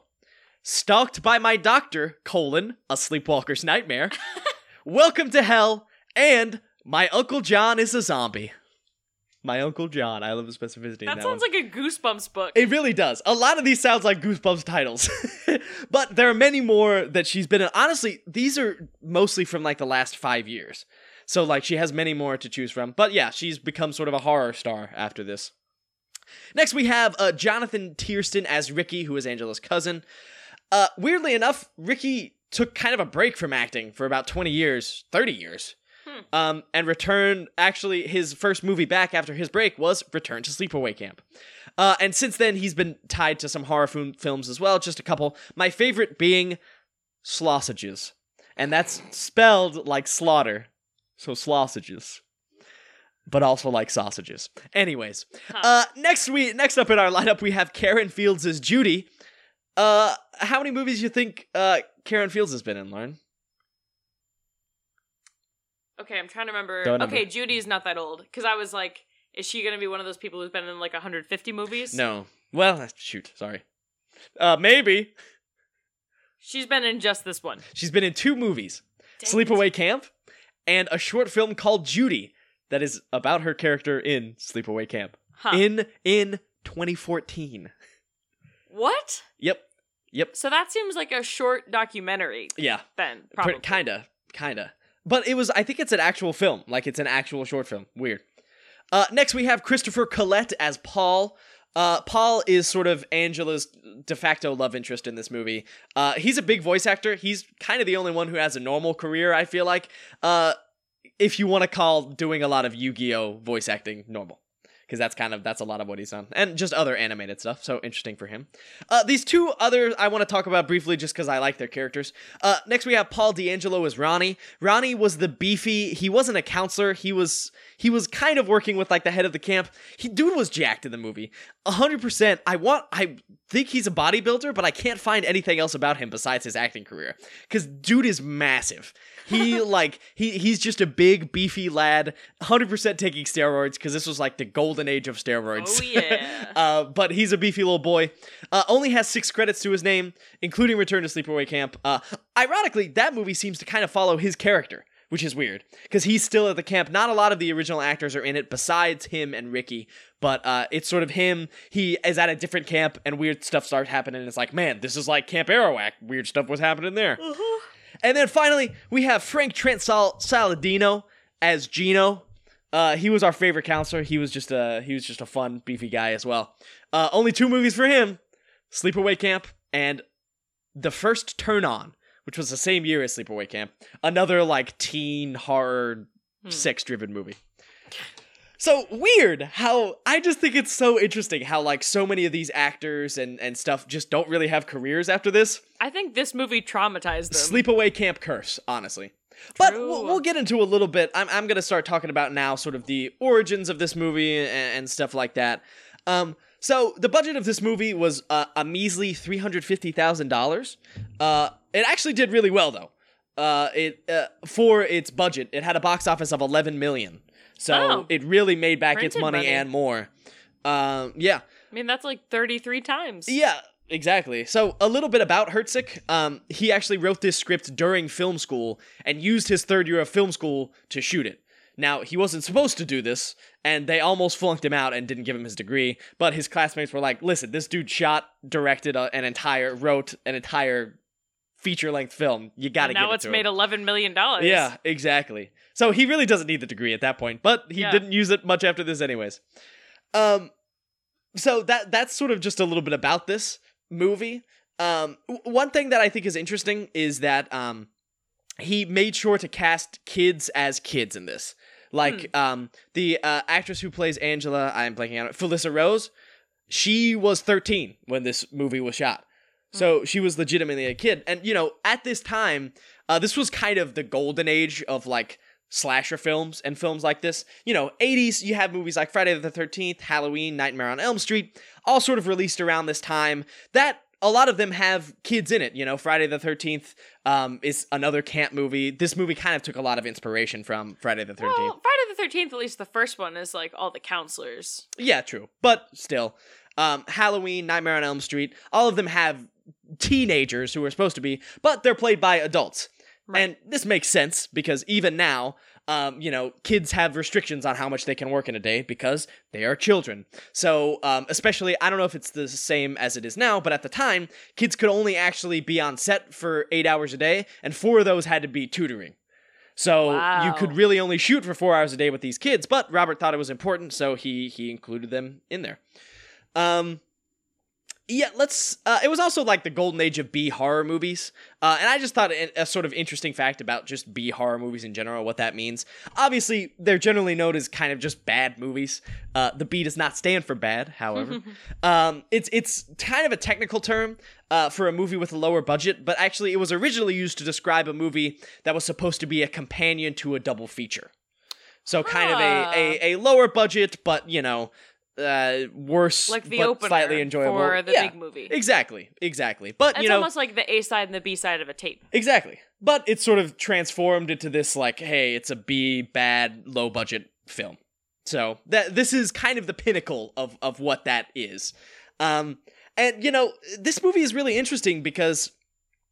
Stalked by My Doctor: colon A Sleepwalker's Nightmare, Welcome to Hell, and My Uncle John is a Zombie. My Uncle John. I love the specificity That that sounds one. like a Goosebumps book. It really does. A lot of these sounds like Goosebumps titles. but there are many more that she's been in. Honestly, these are mostly from like the last five years. So like she has many more to choose from. But yeah, she's become sort of a horror star after this. Next we have uh, Jonathan Tiersten as Ricky, who is Angela's cousin. Uh, weirdly enough, Ricky took kind of a break from acting for about 20 years, 30 years. Hmm. Um, and returned. Actually, his first movie back after his break was Return to Sleepaway Camp. Uh, and since then, he's been tied to some horror film- films as well, just a couple. My favorite being Slausages. And that's spelled like slaughter. So, sausages. But also like sausages. Anyways, Huh. uh, next we next up in our lineup we have Karen Fields as Judy. Uh, how many movies you think uh Karen Fields has been in, Lauren? okay, I'm trying to remember. Don't remember. Okay, Judy's not that old because I was like, is she gonna be one of those people who's been in like 150 movies? No. Well, shoot, sorry. Uh, maybe she's been in just this one. she's been in two movies: Dang Sleepaway Camp and a short film called Judy that is about her character in Sleepaway Camp Huh. in in 2014. What? Yep. Yep. So that seems like a short documentary. Yeah. Then probably. Kinda, kinda. But it was. I think it's an actual film. Like it's an actual short film. Weird. Uh, next we have Christopher Collet as Paul. Uh, Paul is sort of Angela's de facto love interest in this movie. Uh, he's a big voice actor. He's kind of the only one who has a normal career. I feel like. Uh, if you want to call doing a lot of Yu-Gi-Oh voice acting normal. Because that's kind of that's a lot of what he's done, and just other animated stuff. So interesting for him. Uh, these two others I want to talk about briefly, just because I like their characters. Uh, next we have Paul DeAngelo as Ronnie. Ronnie was the beefy. He wasn't a counselor. He was he was kind of working with like the head of the camp. He dude was jacked in the movie. hundred percent. I want. I think he's a bodybuilder, but I can't find anything else about him besides his acting career. Because dude is massive. He like he he's just a big beefy lad. Hundred percent taking steroids because this was like the golden age of steroids. Oh, yeah. uh, but he's a beefy little boy. Uh, only has six credits to his name, including Return to Sleepaway Camp. Uh, ironically, that movie seems to kind of follow his character, which is weird because he's still at the camp. Not a lot of the original actors are in it besides him and Ricky, but uh, it's sort of him. He is at a different camp, and weird stuff starts happening. And it's like, man, this is like Camp Arawak. Weird stuff was happening there. And then finally, we have Frank Trent Sal- Saladino as Gino. Uh, he was our favorite counselor. He was just a he was just a fun, beefy guy as well. Uh, only two movies for him: Sleepaway Camp and The First Turn On, which was the same year as Sleepaway Camp. Another like teen horror, Hmm. sex-driven movie. So weird how I just think it's so interesting how like so many of these actors and and stuff just don't really have careers after this. I think this movie traumatized them. Sleepaway Camp Curse, honestly. But we'll, we'll get into a little bit. I'm, I'm going to start talking about now sort of the origins of this movie and, and stuff like that. Um, so the budget of this movie was uh, a measly $350,000. Uh, it actually did really well though. Uh, it uh, for its budget, it had a box office of 11 million. So Oh. it really made back its money, money. and more. Um, yeah. I mean, that's like 33 times. Yeah, exactly. So a little bit about Hiltzik. Um, he actually wrote this script during film school and used his third year of film school to shoot it. Now he wasn't supposed to do this, and they almost flunked him out and didn't give him his degree. But his classmates were like, "Listen, this dude shot, directed a, an entire, wrote an entire feature length film. You got to give it Now it's to made him. eleven million dollars. Yeah, exactly. So he really doesn't need the degree at that point, but he Yeah. didn't use it much after this anyways. Um so that that's sort of just a little bit about this movie. Um one thing that I think is interesting is that um he made sure to cast kids as kids in this. Like um the uh, actress who plays Angela, I'm blanking on it, Felissa Rose, she was 13 when this movie was shot. So she was legitimately a kid. And, you know, at this time, uh, this was kind of the golden age of like slasher films and films like this. You know, 80s, you have movies like Friday the 13th, Halloween, Nightmare on Elm Street, all sort of released around this time. That a lot of them have kids in it. You know, Friday the 13th um, is another camp movie. This movie kind of took a lot of inspiration from Friday the 13th. Well, Friday the Thirteenth, at least the first one, is like all the counselors. Yeah, true. But still, um, Halloween, Nightmare on Elm Street, all of them have teenagers who are supposed to be, but they're played by adults. Right. And this makes sense because even now, um, you know, kids have restrictions on how much they can work in a day because they are children. So, um, especially, I don't know if it's the same as it is now, but at the time, kids could only actually be on set for eight hours a day, and four of those had to be tutoring. So you could really only shoot for four hours a day with these kids, but Robert thought it was important, so he he included them in there. Um, yeah, let's. Uh, it was also like the golden age of B horror movies, uh, and I just thought a, a sort of interesting fact about just B horror movies in general, what that means. Obviously, they're generally known as kind of just bad movies. Uh, the B does not stand for bad, however. um, it's it's kind of a technical term uh, for a movie with a lower budget, but actually, it was originally used to describe a movie that was supposed to be a companion to a double feature. So kind of Ah. a, a, a lower budget, but you know, uh, worse, Like the but slightly enjoyable for the Yeah, big movie. Exactly, exactly. But It's you know, almost like the A side and the B side of a tape. exactly. But it's sort of transformed into this like, hey, it's a B bad low budget film. So that this is kind of the pinnacle of of what that is. Um, and you know, this movie is really interesting because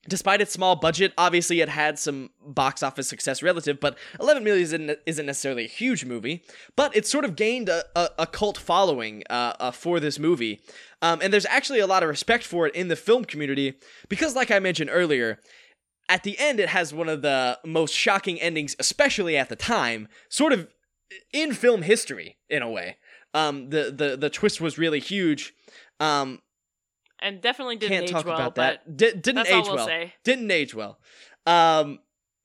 despite its small budget, obviously it had some box office success relative, but 11 million isn't, isn't necessarily a huge movie. But it sort of gained a, a, a cult following uh, uh, for this movie. Um, and there's actually a lot of respect for it in the film community because, like I mentioned earlier, at the end it has one of the most shocking endings, especially at the time, sort of in film history in a way. Um, the, the, the twist was really huge. Um, And definitely didn't can't age talk well, about but that. Di- didn't that's age all we'll well. say. Didn't age well. Um,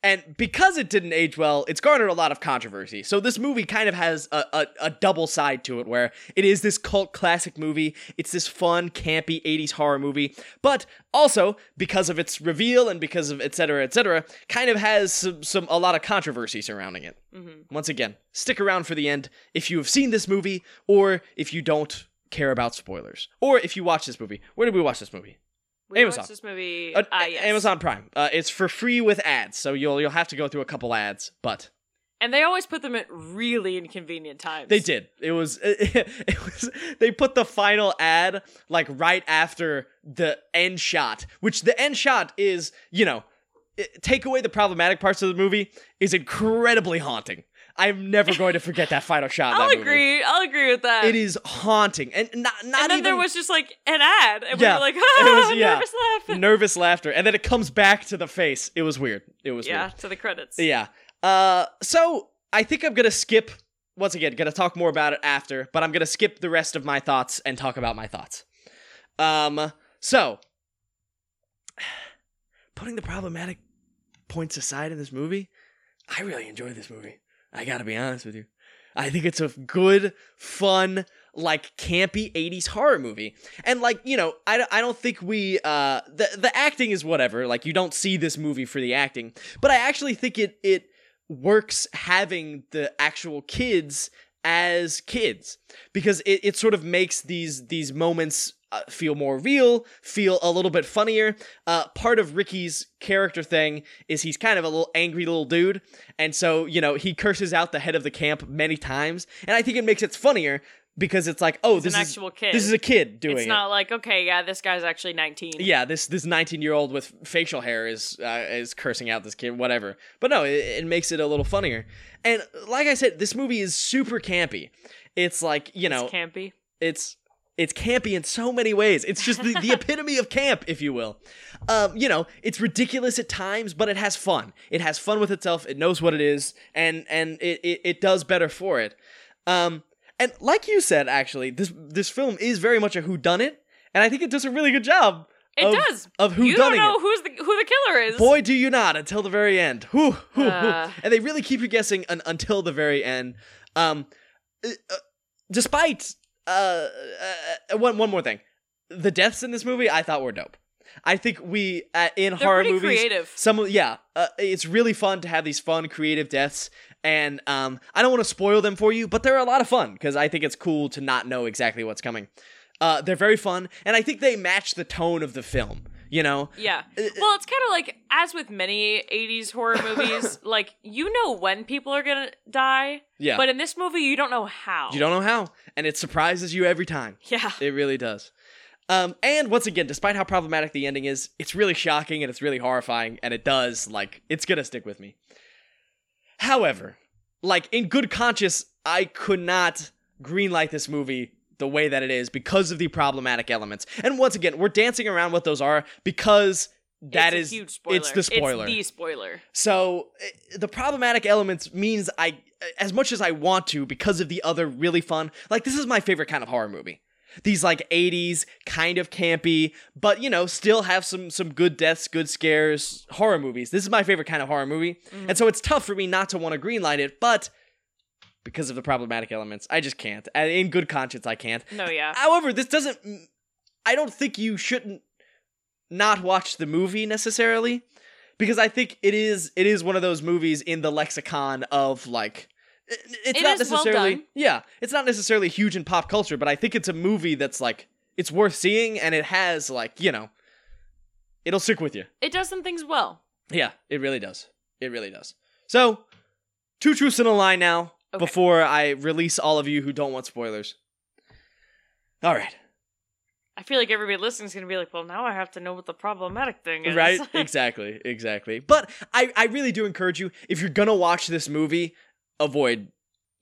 and because it didn't age well, it's garnered a lot of controversy. So this movie kind of has a, a, a double side to it, where it is this cult classic movie. It's this fun, campy '80s horror movie, but also because of its reveal and because of et cetera, et cetera, kind of has some, some a lot of controversy surrounding it. Mhm. Once again, stick around for the end if you have seen this movie, or if you don't care about spoilers, or if you watch this movie. Where did we watch this movie? we Amazon. watched this movie. Uh, ah, yes. Amazon Prime. Uh, it's for free with ads, so you'll you'll have to go through a couple ads, but and they always put them at really inconvenient times. they did. It was it, was they put the final ad like right after the end shot, which the end shot is you know take away the problematic parts of the movie is incredibly haunting. I'm never going to forget that final shot. I'll that movie. agree. I'll agree with that. It is haunting, and not not and then even there was just like an ad, and Yeah, we were like, it "Ah, was- yeah. nervous laugh." nervous laughter, and then it comes back to the face. It was weird. It was Yeah, weird. to the credits. Yeah. Uh, so I think I'm gonna skip. Once again, gonna talk more about it after, but I'm gonna skip the rest of my thoughts and talk about my thoughts. Um, so putting the problematic points aside in this movie, I really enjoyed this movie. I gotta be honest with you. I think it's a good, fun, like campy 80s horror movie. And like, you know, I, I don't think we uh the the acting is whatever. Like you don't see this movie for the acting, but I actually think it it works having the actual kids as kids because it, it sort of makes these these moments uh, feel more real, feel a little bit funnier. Uh, part of Ricky's character thing is he's kind of a little angry little dude, and so you know he curses out the head of the camp many times, and I think it makes it funnier because it's like, oh, He's this an is actual kid. this is a kid doing It's it. not like okay, yeah, this guy's actually nineteen. Yeah, this this 19 year old with facial hair is uh, is cursing out this kid, whatever. But no, it, it makes it a little funnier. And like I said, this movie is super campy. It's like you know, it's campy. it's It's campy in so many ways. It's just the, the epitome of camp, if you will. Um, you know, it's ridiculous at times, but it has fun. It has fun with itself. It knows what it is, and and it it, it does better for it. Um, and like you said, actually, this this film is very much a who done it, and I think it does a really good job. It of, does. of who you don't know it. who's the who the killer is. Boy, do you not until the very end. Whew, whew, whew. Uh. And they really keep you guessing un- until the very end. Um, uh, uh, despite uh, uh, one one more thing, the deaths in this movie I thought were dope. I think we uh, in They're horror movies, creative. some yeah, uh, it's really fun to have these fun creative deaths. And um, I don't want to spoil them for you, but they're a lot of fun because I think it's cool to not know exactly what's coming. Uh, they're very fun, and I think they match the tone of the film. You know, Yeah. Uh, Well, it's kind of like as with many 80s horror movies, like you know when people are going to die, yeah. but in this movie you don't know how. You don't know how, and it surprises you every time. Yeah. It really does. Um, and once again, despite how problematic the ending is, it's really shocking and it's really horrifying, and it does like it's gonna stick with me. However, like in good conscience, I could not greenlight this movie the way that it is because of the problematic elements. And once again, we're dancing around what those are because that it's is a huge spoiler. it's the spoiler. It's the spoiler. So eh, the problematic elements means I, as much as I want to, because of the other really fun, like this is my favorite kind of horror movie. These like '80s kind of campy, but you know, still have some some good deaths, good scares, horror movies. This is my favorite kind of horror movie, and so it's tough for me not to want to greenlight it, but because of the problematic elements, I just can't. In good conscience, I can't. No, yeah. However, this doesn't. I don't think you shouldn't not watch the movie necessarily, because I think it is it is one of those movies in the lexicon of like. It- It's It not well necessarily done. yeah. It's not necessarily huge in pop culture, but I think it's a movie that's like it's worth seeing, and it has like you know, it'll stick with you. It does some things well. Yeah, it really does. It really does. So, two truths and a lie now Okay. before I release all of you who don't want spoilers. All right. I feel like everybody listening is going to be like, well, now I have to know what the problematic thing is. Right? exactly. Exactly. But I, I really do encourage you, if you're gonna watch this movie, avoid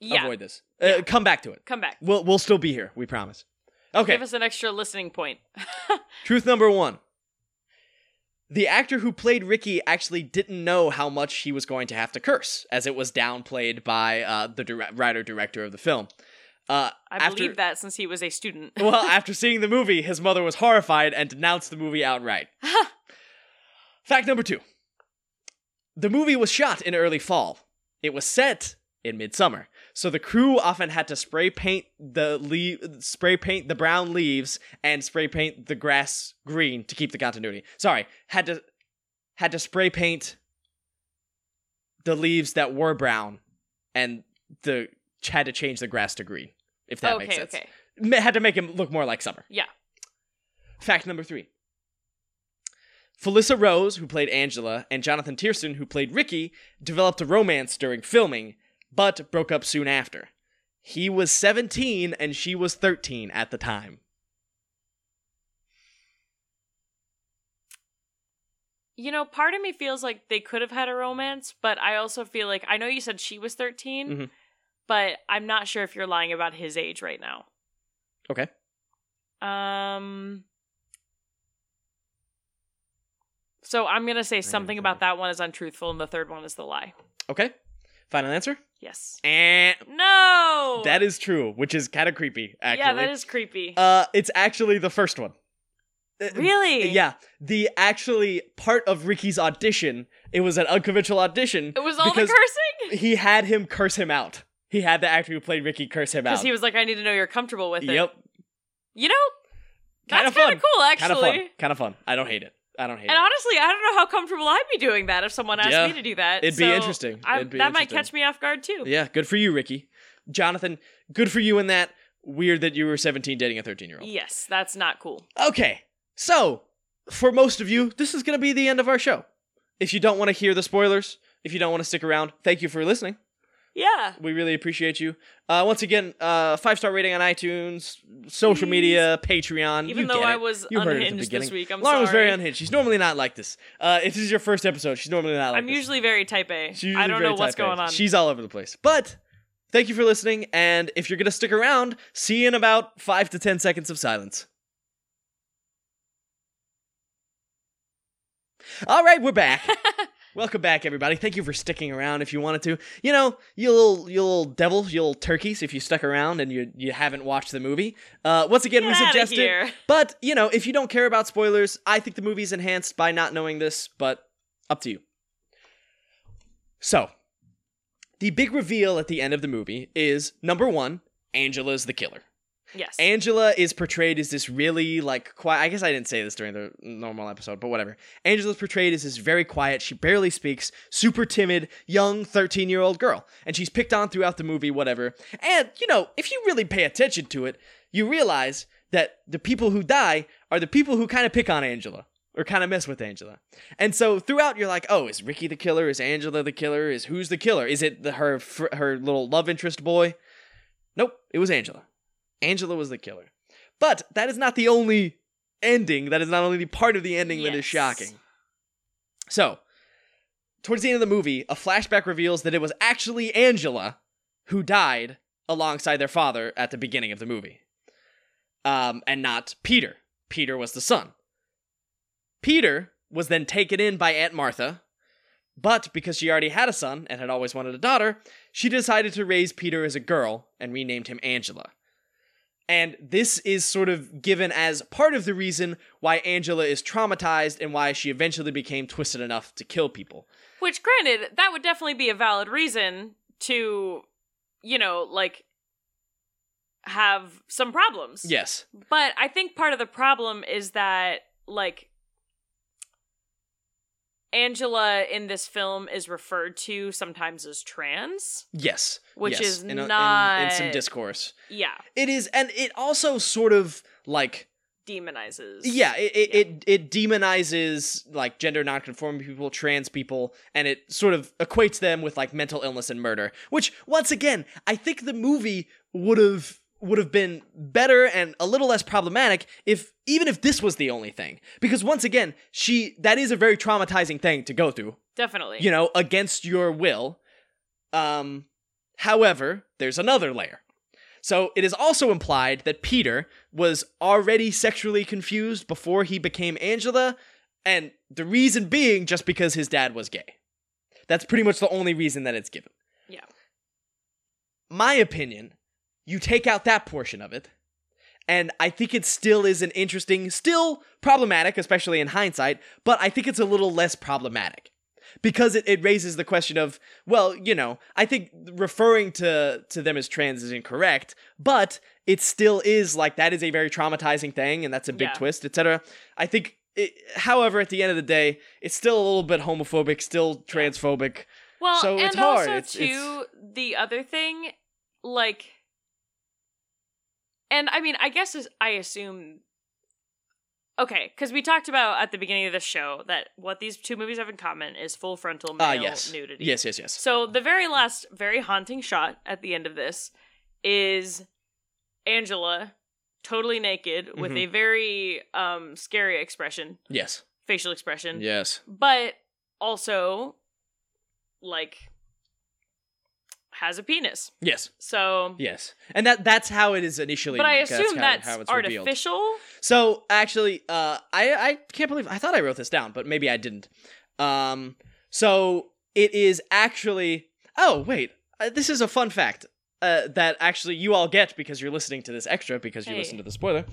yeah. avoid this. Uh, come back to it. Come back. We'll we'll still be here, we promise. Okay. Give us an extra listening point. Truth number one. The actor who played Ricky actually didn't know how much he was going to have to curse, as it was downplayed by uh, the dire- writer director of the film. Uh, I after- believe that since he was a student. well, after seeing the movie, his mother was horrified and denounced the movie outright. Fact number two the movie was shot in early fall. It was set in midsummer. So the crew often had to spray paint the le- spray paint the brown leaves and spray paint the grass green to keep the continuity. Sorry, had to had to spray paint the leaves that were brown and the had to change the grass to green. If that makes sense. okay. Had to make him look more like summer. Yeah. Fact number three. Felissa Rose, who played Angela, and Jonathan Tiersten, who played Ricky, developed a romance during filming, but broke up soon after. He was 17 and she was 13 at the time. You know, part of me feels like they could have had a romance, but I also feel like I know you said she was 13, Mhm. but I'm not sure if you're lying about his age right now. Okay. Um So I'm going to say something about that one is untruthful and the third one is the lie. Okay. Final answer? Yes. Eh, No. that is true, which is kind of creepy, actually. Yeah, that is creepy. Uh, it's actually the first one. Uh, really? Yeah, the actually part of Ricky's audition, it was an unconventional audition. It was all the cursing? He had him curse him out. He had the actor who played Ricky curse him out. Because he was like, I need to know you're comfortable with it. Yep. You know, Kind that's kind of cool, actually. Kind of fun. Kind of fun. I don't hate it. I don't hate And it. honestly, I don't know how comfortable I'd be doing that if someone asked Yeah. me to do that. It'd be So interesting. I- It'd be that might catch me off guard too. Yeah, good for you, Ricky. Jonathan, good for you in that. Weird that you were 17 dating a 13 year old. Yes, that's not cool. Okay, so for most of you, this is going to be the end of our show. If you don't want to hear the spoilers, if you don't want to stick around, thank you for listening. Yeah. We really appreciate you. Uh, once again, uh, five star rating on iTunes, social Please. media, Patreon. Even you though I was You unhinged this week, I'm Lauren was very unhinged. She's normally not like this. Uh, if this is your first episode, she's normally not like I'm this. usually very type A. I don't know what's A. going on. She's all over the place. But thank you for listening, and if you're gonna stick around, see you in about five to ten seconds of silence. All right, we're back. Welcome back, everybody. Thank you for sticking around. If you wanted to, you know, you little, you little devils, you little turkeys. If you stuck around and you you haven't watched the movie, uh, once again, Get we suggest it. But you know, if you don't care about spoilers, I think the movie's enhanced by not knowing this. But up to you. So, the big reveal at the end of the movie is number one: Angela's the killer. Yes. Angela is portrayed as this really like quiet. I guess I didn't say this during the normal episode, but whatever. Angela's portrayed as this very quiet. She barely speaks, super timid, young thirteen year old girl, and she's picked on throughout the movie. Whatever. And you know, if you really pay attention to it, you realize that the people who die are the people who kind of pick on Angela or kind of mess with Angela. And so throughout, you're like, oh, is Ricky the killer? Is Angela the killer? Is who's the killer? Is it the, her her little love interest boy? Nope, it was Angela. Angela was the killer. But that is not the only ending. That is not only the part of the ending that is shocking. So, towards the end of the movie, a flashback reveals that it was actually Angela who died alongside their father at the beginning of the movie. Um, and not Peter. Peter was the son. Peter was then taken in by Aunt Martha, but because she already had a son and had always wanted a daughter, she decided to raise Peter as a girl and renamed him Angela. And this is sort of given as part of the reason why Angela is traumatized and why she eventually became twisted enough to kill people. Which, granted, that would definitely be a valid reason to, you know, like have some problems. Yes. But I think part of the problem is that, like, Angela in this film is referred to sometimes as trans. Yes. Which yes. is in, a- in- not- in some discourse. Yeah, It is, and it also sort of like demonizes. Yeah, it it, Yeah. it it demonizes like gender nonconforming people, trans people, and it sort of equates them with like mental illness and murder. Which once again, I think the movie would have would have been better and a little less problematic if even if this was the only thing. Because once again, she that is a very traumatizing thing to go through, Definitely. you know, against your will. Um however, there's another layer. So it is also implied that Peter was already sexually confused before he became Angela, and the reason being just because his dad was gay. That's pretty much the only reason that it's given. Yeah. My opinion, you take out that portion of it, and I think it still is an interesting, still problematic, especially in hindsight, but I think it's a little less problematic. Because it, it raises the question of well you know i think referring to to them as trans is incorrect but it still is like that is a very traumatizing thing and that's a big Yeah. twist etc i think it, however at the end of the day it's still a little bit homophobic still transphobic. Well, So and it's hard. also It's- too it's- the other thing, like, and I mean, I guess I assume. Okay, because we talked about at the beginning of the show that what these two movies have in common is full frontal male ah yes nudity. yes yes yes So the very last, very haunting shot at the end of this is Angela totally naked with Mhm. a very um scary expression, yes facial expression yes but also like has a penis. yes So, yes and that that's how it is initially but I that's assume how- that's, how it's revealed. artificial. So actually, uh, I I can't believe I thought I wrote this down, but maybe I didn't. Um, so it is actually. Oh wait, uh, this is a fun fact uh, that actually you all get because you're listening to this extra because you Hey. listen to the spoiler.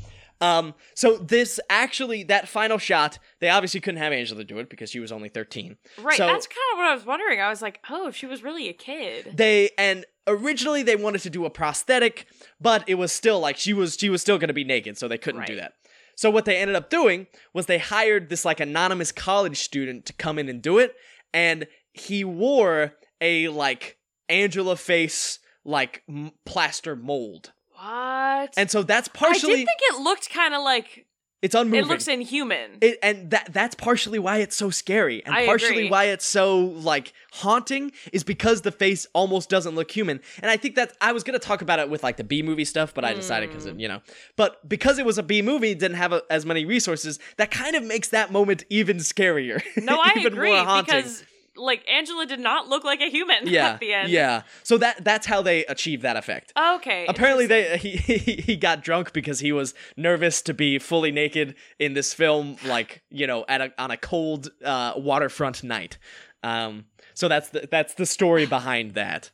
Um, so this actually that final shot, they obviously couldn't have Angela do it because she was only thirteen. Right. So- that's kind of what I was wondering. I was like, oh, if she was really a kid. They and originally they wanted to do a prosthetic, but it was still like she was she was still going to be naked, so they couldn't do that. So what they ended up doing was they hired this like anonymous college student to come in and do it, and he wore a like Angela face like m- plaster mold, What? and so that's partially. I did think it looked kind of like it's unmoving. it looks inhuman. It, and that that's partially why it's so scary, and I partially agree. why it's so like haunting is because the face almost doesn't look human. And I think that I was gonna talk about it with like the B movie stuff, but I decided because Mm. you know, but because it was a B movie, it didn't have a, as many resources. That kind of makes that moment even scarier. no, I agree because like Angela did not look like a human Yeah, at the end. yeah. So that that's how they achieve that effect. Okay. Apparently, they he, he he got drunk because he was nervous to be fully naked in this film, like you know, at a on a cold uh, waterfront night. Um, so that's the that's the story behind that.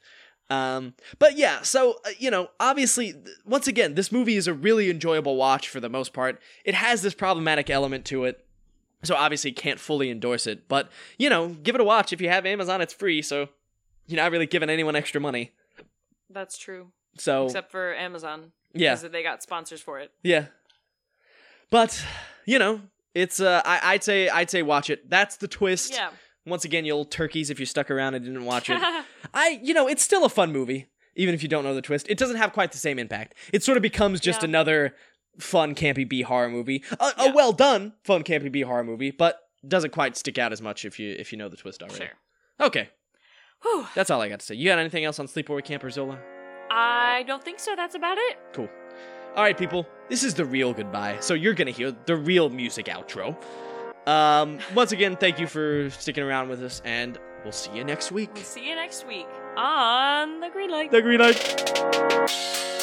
Um, but yeah, so uh, you know, obviously, th- once again, this movie is a really enjoyable watch for the most part. It has this problematic element to it, so obviously can't fully endorse it. But you know, give it a watch if you have Amazon. It's free, so you're not really giving anyone extra money. That's true. So Except for Amazon. yeah, Because they got sponsors for it. yeah. But you know, it's uh, I, I'd say I'd say watch it. That's the twist. Yeah. Once again, you old turkeys, if you stuck around and didn't watch it, I you know, it's still a fun movie, even if you don't know the twist. It doesn't have quite the same impact. It sort of becomes just Yeah. another fun campy B horror movie, a, Yeah. a well done fun campy B horror movie, but doesn't quite stick out as much if you if you know the twist already. sure. Okay, Whew. that's all I got to say. You got anything else on Sleepaway Camper Zola? I don't think so. That's about it. Cool. All right, people. This is the real goodbye. So you're gonna hear the real music outro. Um, once again, thank you for sticking around with us, and we'll see you next week. We'll see you next week on the Green Light. The green light.